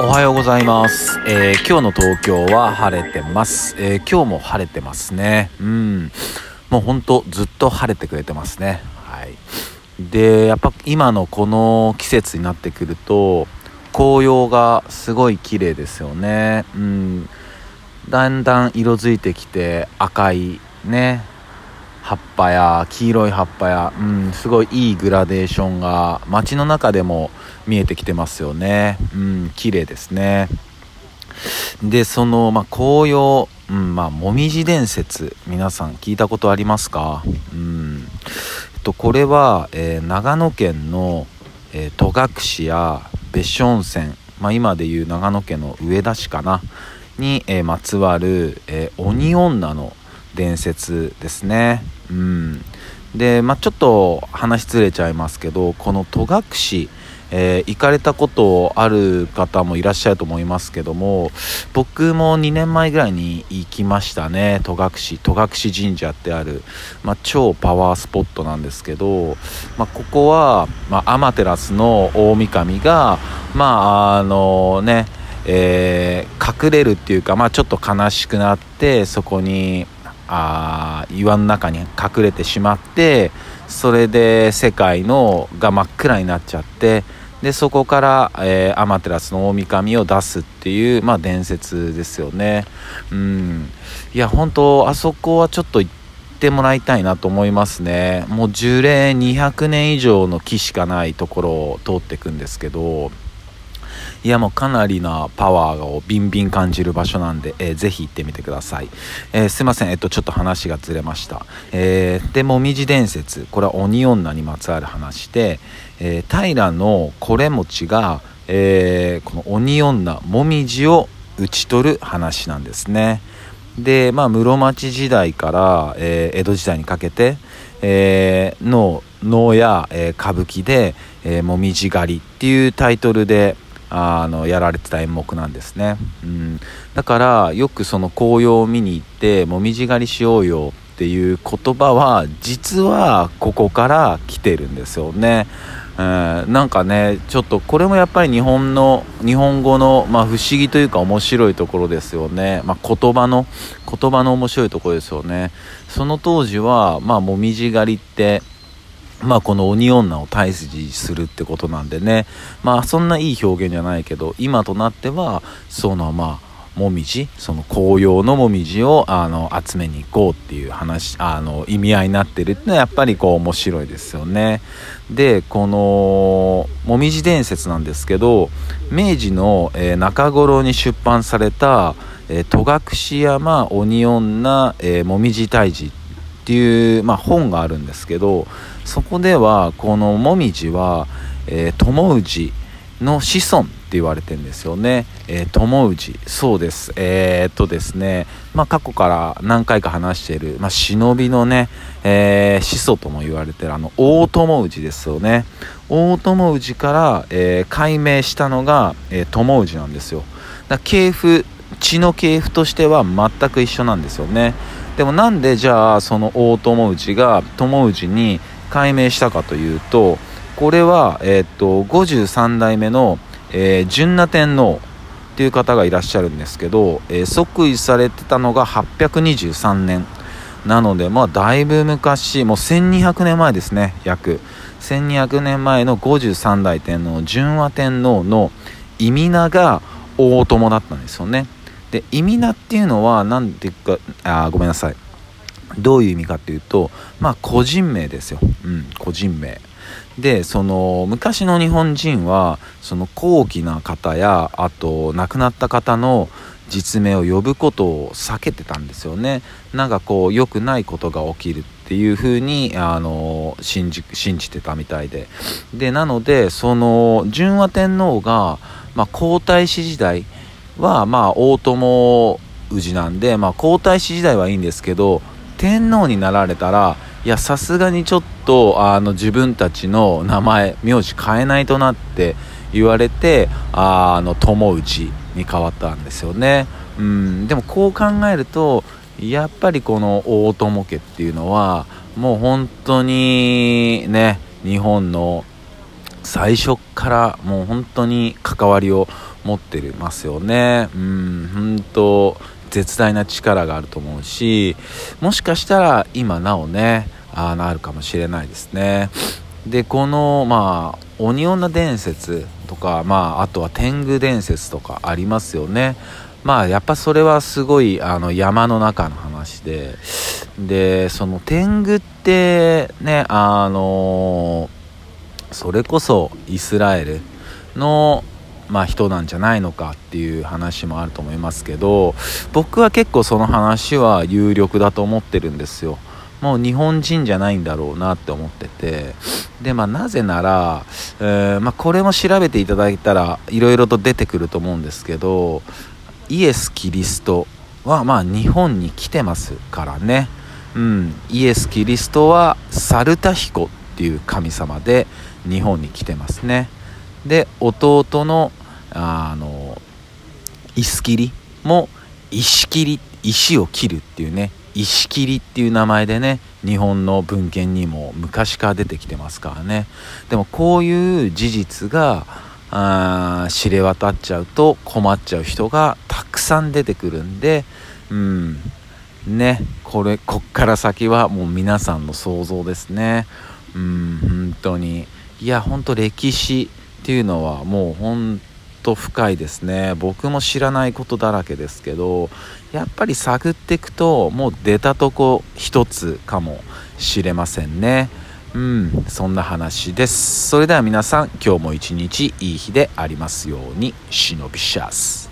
おはようございます、えー今日の東京は晴れてます、えー今日も晴れてますね。うん。もうほんとずっと晴れてくれてますね。はい。でやっぱ今のこの季節になってくると紅葉がすごい綺麗ですよね。うん。だんだん色づいてきて赤いね。葉っぱや黄色い葉っぱや、うん、すごいいいグラデーションが街の中でも見えてきてますよね。うん、綺麗ですね。で、その、まあ、紅葉、うん、まあ、もみじ伝説、皆さん聞いたことありますか？うん。えっと、これは、えー長野県の、えー戸隠や別所温泉、まあ、今でいう長野県の上田市かな、に、えーまつわる、え鬼女の伝説ですね。うん。で、まあ、ちょっと話ずれちゃいますけど、この戸隠、えー行かれたことある方もいらっしゃると思いますけども僕も2年前ぐらいに行きましたね戸隠戸隠神社ってある、まあ、超パワースポットなんですけど、まあ、ここは、まあ、アマテラスの大神がまああのねえー隠れるっていうか、まあ、ちょっと悲しくなってそこにあ岩の中に隠れてしまってそれで世界のが真っ暗になっちゃってでそこから、えーアマテラスの大神を出すっていう、まあ、伝説ですよね。うん。いや本当あそこはちょっと行ってもらいたいなと思いますね。もう樹齢200年以上の木しかないところを通っていくんですけどいやもうかなりなパワーをビンビン感じる場所なんで、えーぜひ行ってみてください、えーすいません。えっとちょっと話がずれました、えーでもみじ伝説。これは鬼女にまつわる話で、えー平のこれ餅が、えーこの鬼女もみじを討ち取る話なんですね。でまあ室町時代から、えー江戸時代にかけて、えーの能や、えー歌舞伎で「えーもみじ狩り」っていうタイトルであのやられてた演目なんですね、うん、だからよくその紅葉を見に行って「もみじ狩りしようよ」っていう言葉は実はここから来てるんですよね。うんなんかねちょっとこれもやっぱり日本の日本語の、まあ、不思議というか面白いところですよね、まあ、言葉の言葉の面白いところですよね。その当時はまあもみじ狩りってまあこの鬼女を退治するってことなんでね。まあそんないい表現じゃないけど今となってはそのまあもみじその紅葉のもみじをあの集めに行こうっていう話あの意味合いになってるってのはやっぱりこう面白いですよね。でこのもみじ伝説なんですけど明治の、えー中頃に出版された「えー戸隠山鬼女、えーもみじ退治」っていう、まあ、本があるんですけどそこではこのもみじは、えー友氏の子孫って言われてんですよね、えー友氏。そうです。えーっとですね、まあ、過去から何回か話している、まあ、忍びのね、えー始祖とも言われてるあの大友氏ですよね。大友氏から、えー解明したのが、えー友氏なんですよ。だ系譜血の系譜としては全く一緒なんですよね。でもなんでじゃあその大友氏が友氏に改名したかというとこれは、えーっと53代目の、えー純那天皇っていう方がいらっしゃるんですけど、えー即位されてたのが823年。なのでまあだいぶ昔もう1200年前ですね約。1200年前の53代天皇純和天皇の意味名が大友だったんですよね。で意味名っていうのは何ていうかあごめんなさい。どういう意味かっていうとまあ個人名ですよ、うん、個人名。でその昔の日本人はその高貴な方やあと亡くなった方の実名を呼ぶことを避けてたんですよね。なんかこう良くないことが起きるっていうふうにあの信じ信じてたみたいで。でなのでその純和天皇が、まあ、皇太子時代はまあ大友氏なんで、まあ、皇太子時代はいいんですけど天皇になられたらいやさすがにちょっとあの自分たちの名前名字変えないとなって言われてあの友氏に変わったんですよね、うん、でもこう考えるとやっぱりこの大友家っていうのはもう本当にね日本の最初からもう本当に関わりを持ってますよね。うん本当絶大な力があると思うしもしかしたら今なおねあなるかもしれないですね。でこのまあ鬼女伝説とかまああとは天狗伝説とかありますよね。まあやっぱそれはすごいあの山の中の話ででその天狗ってねあのそれこそイスラエルのまあ、人なんじゃないのかっていう話もあると思いますけど僕は結構その話は有力だと思ってるんですよ。もう日本人じゃないんだろうなって思ってて。でまあなぜなら、えー、まあ、これも調べていただいたらいろいろと出てくると思うんですけどイエス・キリストはまあ日本に来てますからね。うん。イエス・キリストはサルタヒコっていう神様で日本に来てますね。で弟のあの石切り？も石切り石を切るっていうね石切りっていう名前でね日本の文献にも昔から出てきてますからね。でもこういう事実があ知れ渡っちゃうと困っちゃう人がたくさん出てくるんでうんねこれこっから先はもう皆さんの想像ですね。うん本当に。いや本当歴史っていうのはもう本と深いですね。僕も知らないことだらけですけどやっぱり探っていくともう出たとこ一つかもしれませんね。うんそんな話です。それでは皆さん今日も一日いい日でありますように。忍びシャス。